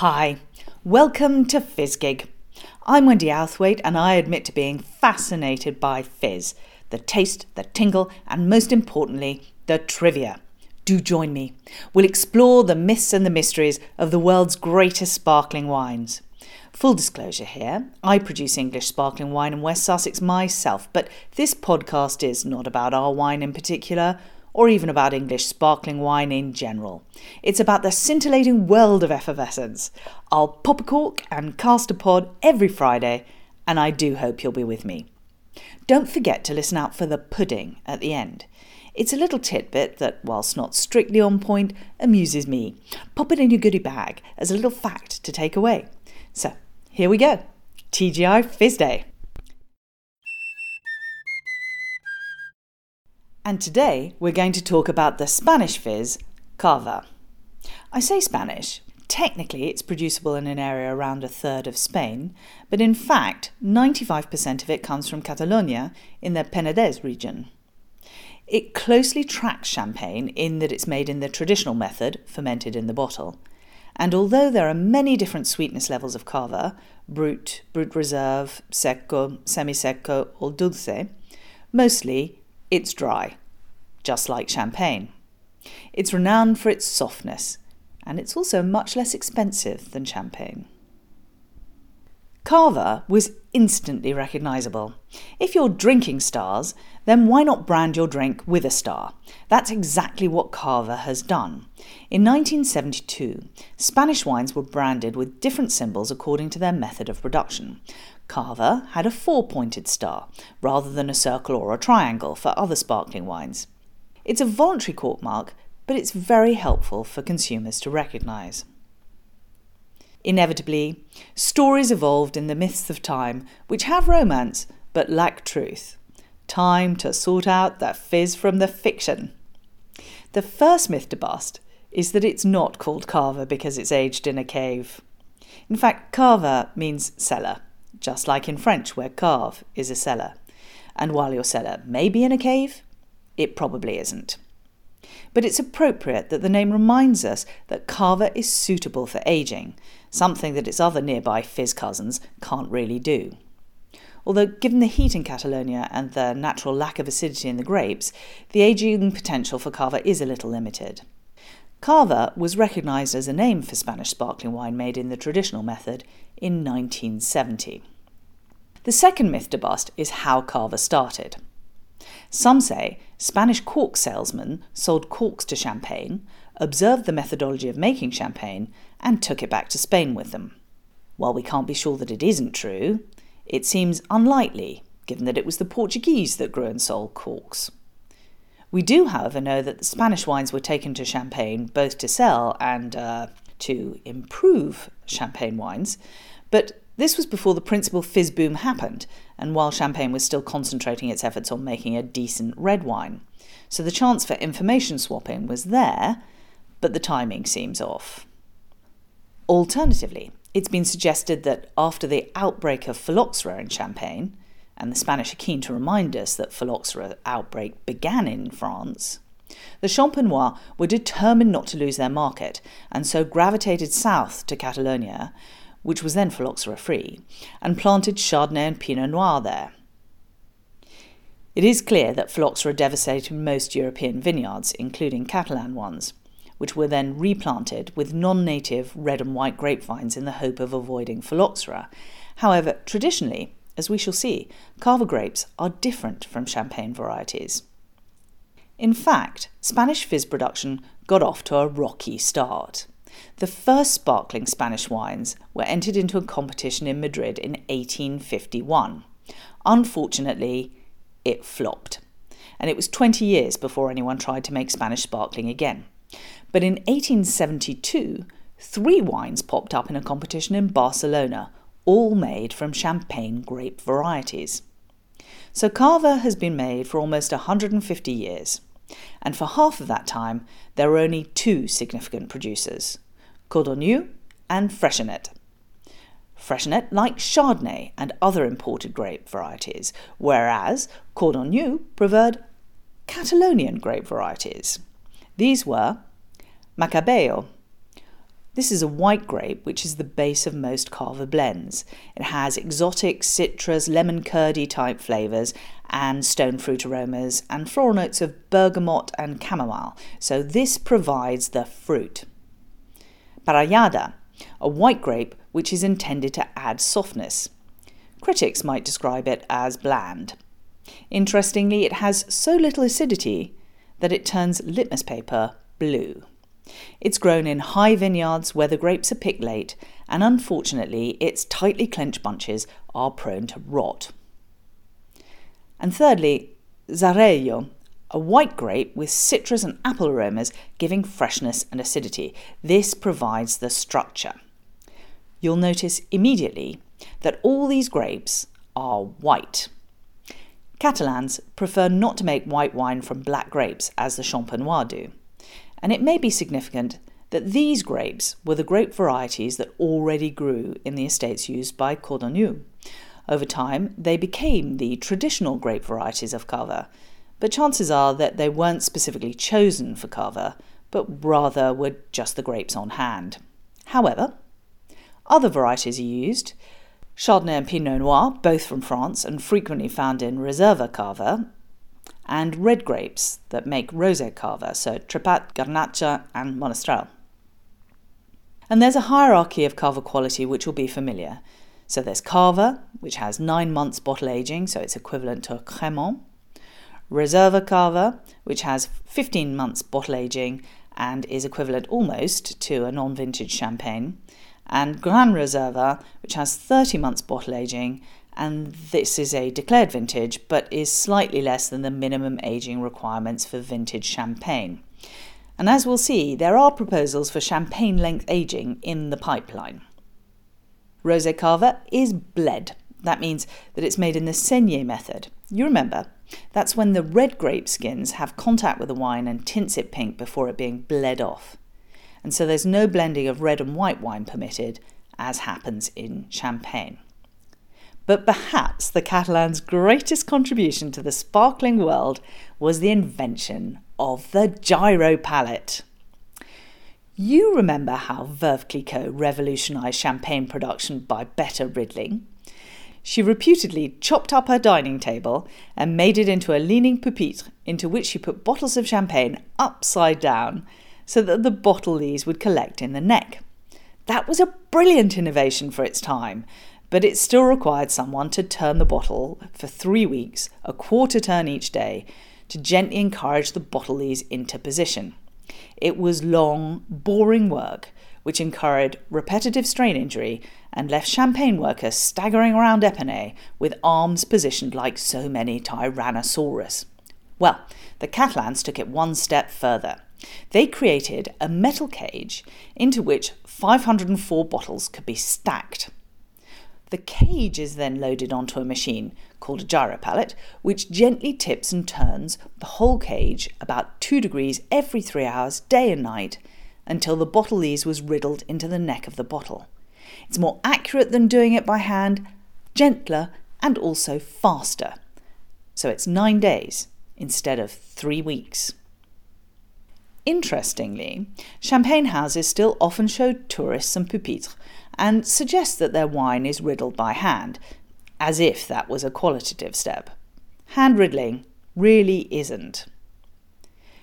Hi, welcome to FizzGig. I'm Wendy Outhwaite and I admit to being fascinated by fizz the taste, the tingle, and most importantly, the trivia. Do join me. We'll explore the myths and the mysteries of the world's greatest sparkling wines. Full disclosure here, I produce English sparkling wine in West Sussex myself, but this podcast is not about our wine in particular or even about English sparkling wine in general. It's about the scintillating world of effervescence. I'll pop a cork and cast a pod every Friday, and I do hope you'll be with me. Don't forget to listen out for the pudding at the end. It's a little tidbit that, whilst not strictly on point, amuses me. Pop it in your goodie bag as a little fact to take away. So, here we go. TGI Fizz Day. And today we're going to talk about the Spanish fizz, cava. I say Spanish. Technically, it's producible in an area around a third of Spain, but in fact, 95% of it comes from Catalonia in the Penedès region. It closely tracks champagne in that it's made in the traditional method, fermented in the bottle. And although there are many different sweetness levels of cava, brut, brut reserve, seco, semi-seco, or dulce, mostly it's dry, just like champagne. It's renowned for its softness, and it's also much less expensive than champagne. Cava was instantly recognisable. If you're drinking stars, then why not brand your drink with a star? That's exactly what Cava has done. In 1972, Spanish wines were branded with different symbols according to their method of production. Cava had a four pointed star, rather than a circle or a triangle for other sparkling wines. It's a voluntary cork mark, but it's very helpful for consumers to recognise. Inevitably, stories evolved in the myths of time which have romance but lack truth. Time to sort out the fizz from the fiction. The first myth to bust is that it's not called Cava because it's aged in a cave. In fact, Cava means cellar just like in French, where cave is a cellar. And while your cellar may be in a cave, it probably isn't. But it's appropriate that the name reminds us that cava is suitable for aging, something that its other nearby fizz cousins can't really do. Although, given the heat in Catalonia and the natural lack of acidity in the grapes, the aging potential for cava is a little limited. Cava was recognised as a name for Spanish sparkling wine made in the traditional method in 1970. The second myth to bust is how cava started. Some say Spanish cork salesmen sold corks to champagne, observed the methodology of making champagne, and took it back to Spain with them. While we can't be sure that it isn't true, it seems unlikely given that it was the Portuguese that grew and sold corks. We do, however, know that the Spanish wines were taken to Champagne both to sell and uh, to improve champagne wines, but this was before the principal fizz boom happened, and while Champagne was still concentrating its efforts on making a decent red wine. So the chance for information swapping was there, but the timing seems off. Alternatively, it's been suggested that after the outbreak of phylloxera in Champagne, and the Spanish are keen to remind us that phylloxera outbreak began in France, the Champenois were determined not to lose their market, and so gravitated south to Catalonia, which was then phylloxera free, and planted Chardonnay and Pinot Noir there. It is clear that phylloxera devastated most European vineyards, including Catalan ones, which were then replanted with non native red and white grapevines in the hope of avoiding phylloxera. However, traditionally, as we shall see, Cava grapes are different from Champagne varieties. In fact, Spanish fizz production got off to a rocky start. The first sparkling Spanish wines were entered into a competition in Madrid in 1851. Unfortunately, it flopped, and it was 20 years before anyone tried to make Spanish sparkling again. But in 1872, three wines popped up in a competition in Barcelona, all made from champagne grape varieties. So Cava has been made for almost 150 years, and for half of that time there were only two significant producers Codorníu and Freixenet. Freixenet liked Chardonnay and other imported grape varieties, whereas Codorníu preferred Catalonian grape varieties. These were Macabeo, This is a white grape, which is the base of most Cava blends. It has exotic citrus, lemon curdy type flavours and stone fruit aromas and floral notes of bergamot and chamomile. So this provides the fruit. Parellada, a white grape which is intended to add softness. Critics might describe it as bland. Interestingly, it has so little acidity that it turns litmus paper blue. It's grown in high vineyards where the grapes are picked late, and unfortunately, its tightly clenched bunches are prone to rot. And thirdly, Xarello, a white grape with citrus and apple aromas giving freshness and acidity. This provides the structure. You'll notice immediately that all these grapes are white. Catalans prefer not to make white wine from black grapes as the Champenois do. And it may be significant that these grapes were the grape varieties that already grew in the estates used by Codorníu. Over time, they became the traditional grape varieties of Cava, but chances are that they weren't specifically chosen for Cava, but rather were just the grapes on hand. However, other varieties are used. Chardonnay and Pinot Noir, both from France and frequently found in Reserva Cava, and red grapes that make rosé cava, so Trepat, Garnacha, and Monastrell. And there's a hierarchy of cava quality which will be familiar. So there's cava, which has nine months bottle aging, so it's equivalent to a Crémant. Reserva cava, which has 15 months bottle aging and is equivalent almost to a non vintage champagne. And Gran Reserva, which has 30 months bottle aging and this is a declared vintage but is slightly less than the minimum aging requirements for vintage champagne. And as we'll see, there are proposals for champagne length aging in the pipeline. Rosé Cava is bled. That means that it's made in the saignée method. You remember, that's when the red grape skins have contact with the wine and tints it pink before it being bled off. And so there's no blending of red and white wine permitted, as happens in champagne. But perhaps the Catalans' greatest contribution to the sparkling world was the invention of the gyro palette. You remember how Veuve Clicquot revolutionised champagne production by better riddling? She reputedly chopped up her dining table and made it into a leaning pupitre into which she put bottles of champagne upside down so that the bottle lees would collect in the neck. That was a brilliant innovation for its time, but it still required someone to turn the bottle for three weeks, a quarter turn each day, to gently encourage the bottle lees into position. It was long, boring work, which encouraged repetitive strain injury and left champagne workers staggering around Épernay with arms positioned like so many Tyrannosaurus. Well, the Catalans took it one step further. They created a metal cage into which 504 bottles could be stacked. The cage is then loaded onto a machine called a gyro pallet, which gently tips and turns the whole cage about 2 degrees every 3 hours, day and night, until the bottle lees was riddled into the neck of the bottle. It's more accurate than doing it by hand, gentler, and also faster. So it's 9 days instead of 3 weeks. Interestingly, champagne houses still often show tourists some pupitres and suggest that their wine is riddled by hand, as if that was a qualitative step. Hand riddling really isn't.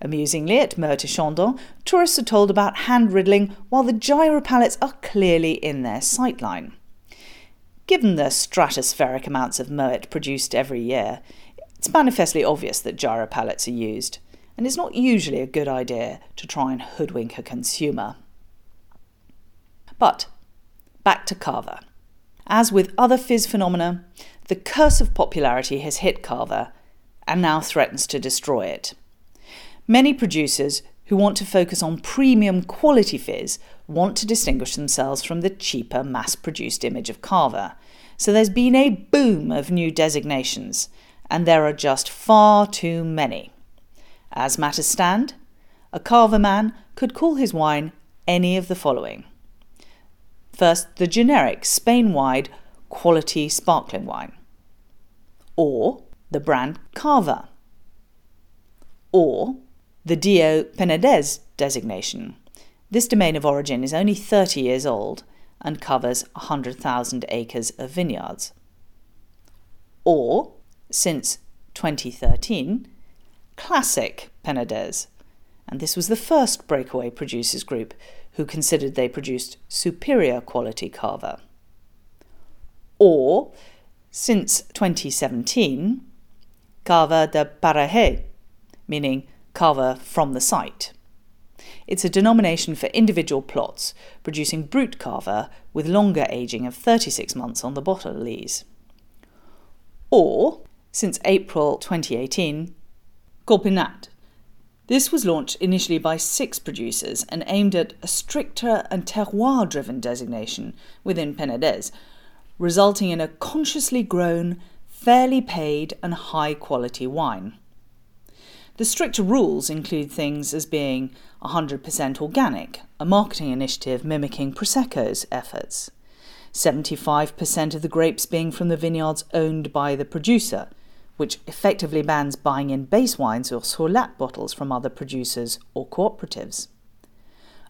Amusingly, at Moet Chandon, tourists are told about hand riddling while the gyro palettes are clearly in their sightline. Given the stratospheric amounts of Moet produced every year, it's manifestly obvious that gyro palettes are used, and it's not usually a good idea to try and hoodwink a consumer. But back to Cava. As with other fizz phenomena, the curse of popularity has hit Cava and now threatens to destroy it. Many producers who want to focus on premium quality fizz want to distinguish themselves from the cheaper mass produced image of Cava. So there's been a boom of new designations, and there are just far too many. As matters stand, a Cava man could call his wine any of the following First, the generic Spain wide quality sparkling wine, or the brand Cava, or the DO Penedès designation. This domain of origin is only 30 years old and covers 100,000 acres of vineyards. Or, since 2013, Classic Penedès, and this was the first breakaway producers group who considered they produced superior quality cava. Or, since 2017, Cava de Paraje, meaning cava from the site. It's a denomination for individual plots producing brut cava with longer aging of 36 months on the bottle lees. Or, since April 2018, Corpinat. This was launched initially by six producers and aimed at a stricter and terroir driven designation within Penedès, resulting in a consciously grown, fairly paid, and high quality wine. The stricter rules include things as being 100% organic, a marketing initiative mimicking Prosecco's efforts, 75% of the grapes being from the vineyards owned by the producer, which effectively bans buying in base wines or surlat bottles from other producers or cooperatives.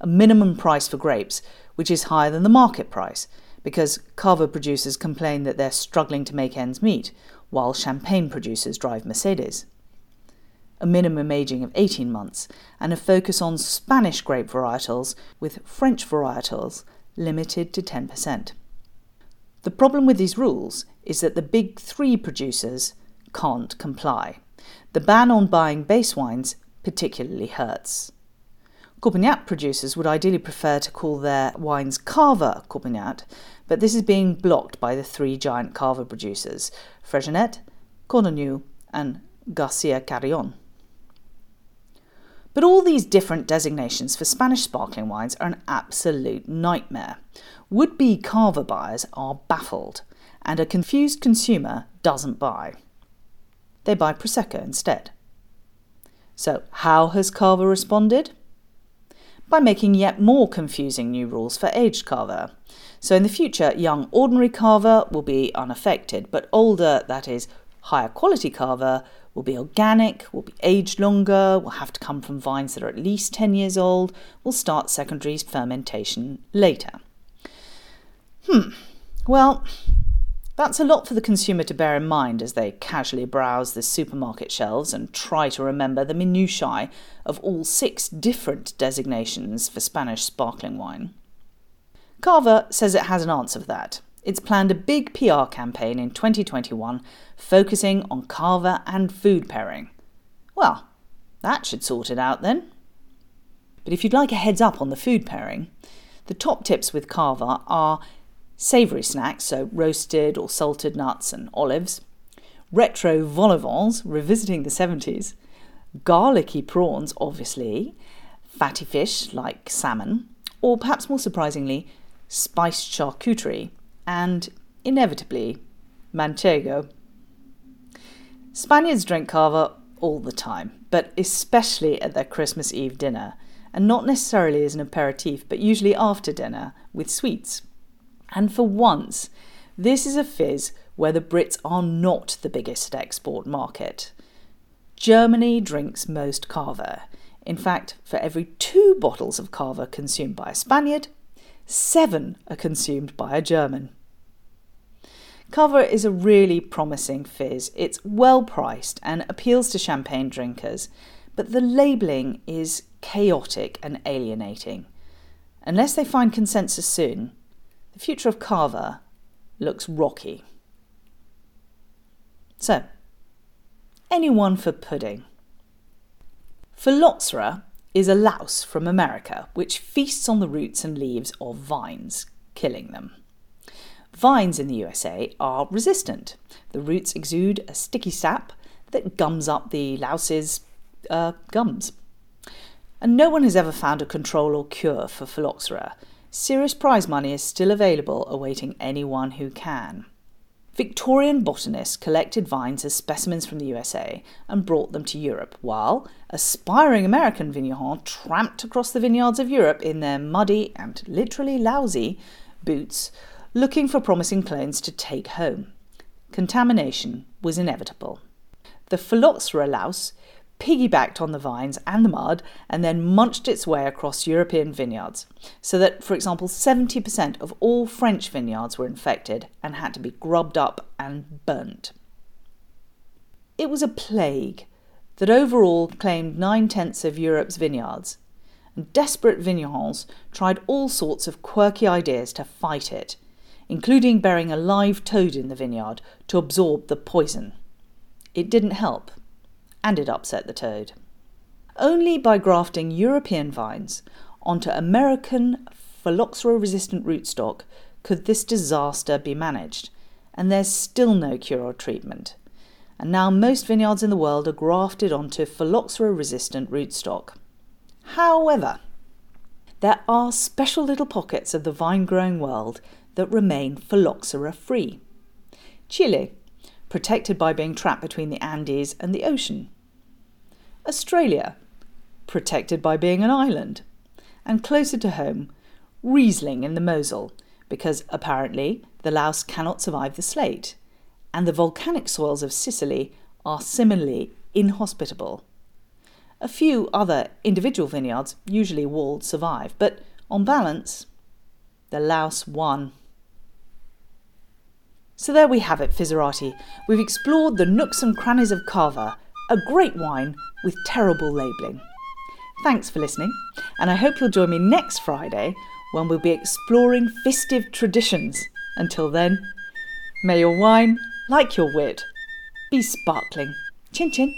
A minimum price for grapes, which is higher than the market price, because cava producers complain that they're struggling to make ends meet, while champagne producers drive Mercedes. A minimum aging of 18 months, and a focus on Spanish grape varietals with French varietals limited to 10%. The problem with these rules is that the big three producers can't comply. The ban on buying base wines particularly hurts. Corpinat producers would ideally prefer to call their wines Cava Corpinat, but this is being blocked by the three giant Cava producers, Freixenet, Codorníu, and Garcia Carrion. But all these different designations for Spanish sparkling wines are an absolute nightmare. Would be Cava buyers are baffled, and a confused consumer doesn't buy. They buy Prosecco instead. So, how has Cava responded? By making yet more confusing new rules for aged Cava. So, in the future, young ordinary Cava will be unaffected, but older, that is, higher quality Cava, will be organic, will be aged longer, will have to come from vines that are at least 10 years old, will start secondary fermentation later. Hmm, well, that's a lot for the consumer to bear in mind as they casually browse the supermarket shelves and try to remember the minutiae of all six different designations for Spanish sparkling wine. Cava says it has an answer for that. It's planned a big PR campaign in 2021 focusing on Cava and food pairing. Well, that should sort it out then. But if you'd like a heads up on the food pairing, the top tips with Cava are savoury snacks, so roasted or salted nuts and olives, retro vol au vents, revisiting the 70s, garlicky prawns, obviously, fatty fish like salmon, or perhaps more surprisingly, spiced charcuterie, and inevitably, manchego. Spaniards drink cava all the time, but especially at their Christmas Eve dinner, and not necessarily as an aperitif, but usually after dinner with sweets. And for once, this is a fizz where the Brits are not the biggest export market. Germany drinks most cava. In fact, for every two bottles of cava consumed by a Spaniard, seven are consumed by a German. Cava is a really promising fizz. It's well priced and appeals to champagne drinkers, but the labelling is chaotic and alienating. Unless they find consensus soon, the future of Cava looks rocky. So, anyone for pudding? Phylloxera is a louse from America which feasts on the roots and leaves of vines, killing them. Vines in the USA are resistant. The roots exude a sticky sap that gums up the louse's uh, gums. And no one has ever found a control or cure for phylloxera, serious prize money is still available awaiting anyone who can. Victorian botanists collected vines as specimens from the USA and brought them to Europe, while aspiring American vignerons tramped across the vineyards of Europe in their muddy and literally lousy boots, looking for promising clones to take home. Contamination was inevitable. The phylloxera louse piggybacked on the vines and the mud and then munched its way across European vineyards. So that, for example, 70% of all French vineyards were infected and had to be grubbed up and burnt. It was a plague that overall claimed nine tenths of Europe's vineyards, and desperate vignerons tried all sorts of quirky ideas to fight it, including burying a live toad in the vineyard to absorb the poison. It didn't help, and it upset the toad. Only by grafting European vines onto American phylloxera resistant rootstock could this disaster be managed, and there's still no cure or treatment and now most vineyards in the world are grafted onto phylloxera resistant rootstock. However, there are special little pockets of the vine growing world that remain phylloxera free. Chile, protected by being trapped between the Andes and the ocean. Australia, protected by being an island. And closer to home, Riesling in the Mosel, because apparently the louse cannot survive the slate and the volcanic soils of Sicily are similarly inhospitable. A few other individual vineyards, usually walled, survive, but on balance, the louse won. So there we have it, Fizzerati. We've explored the nooks and crannies of Cava, a great wine with terrible labelling. Thanks for listening, and I hope you'll join me next Friday when we'll be exploring festive traditions. Until then, may your wine like your wit. Be sparkling. Chin chin.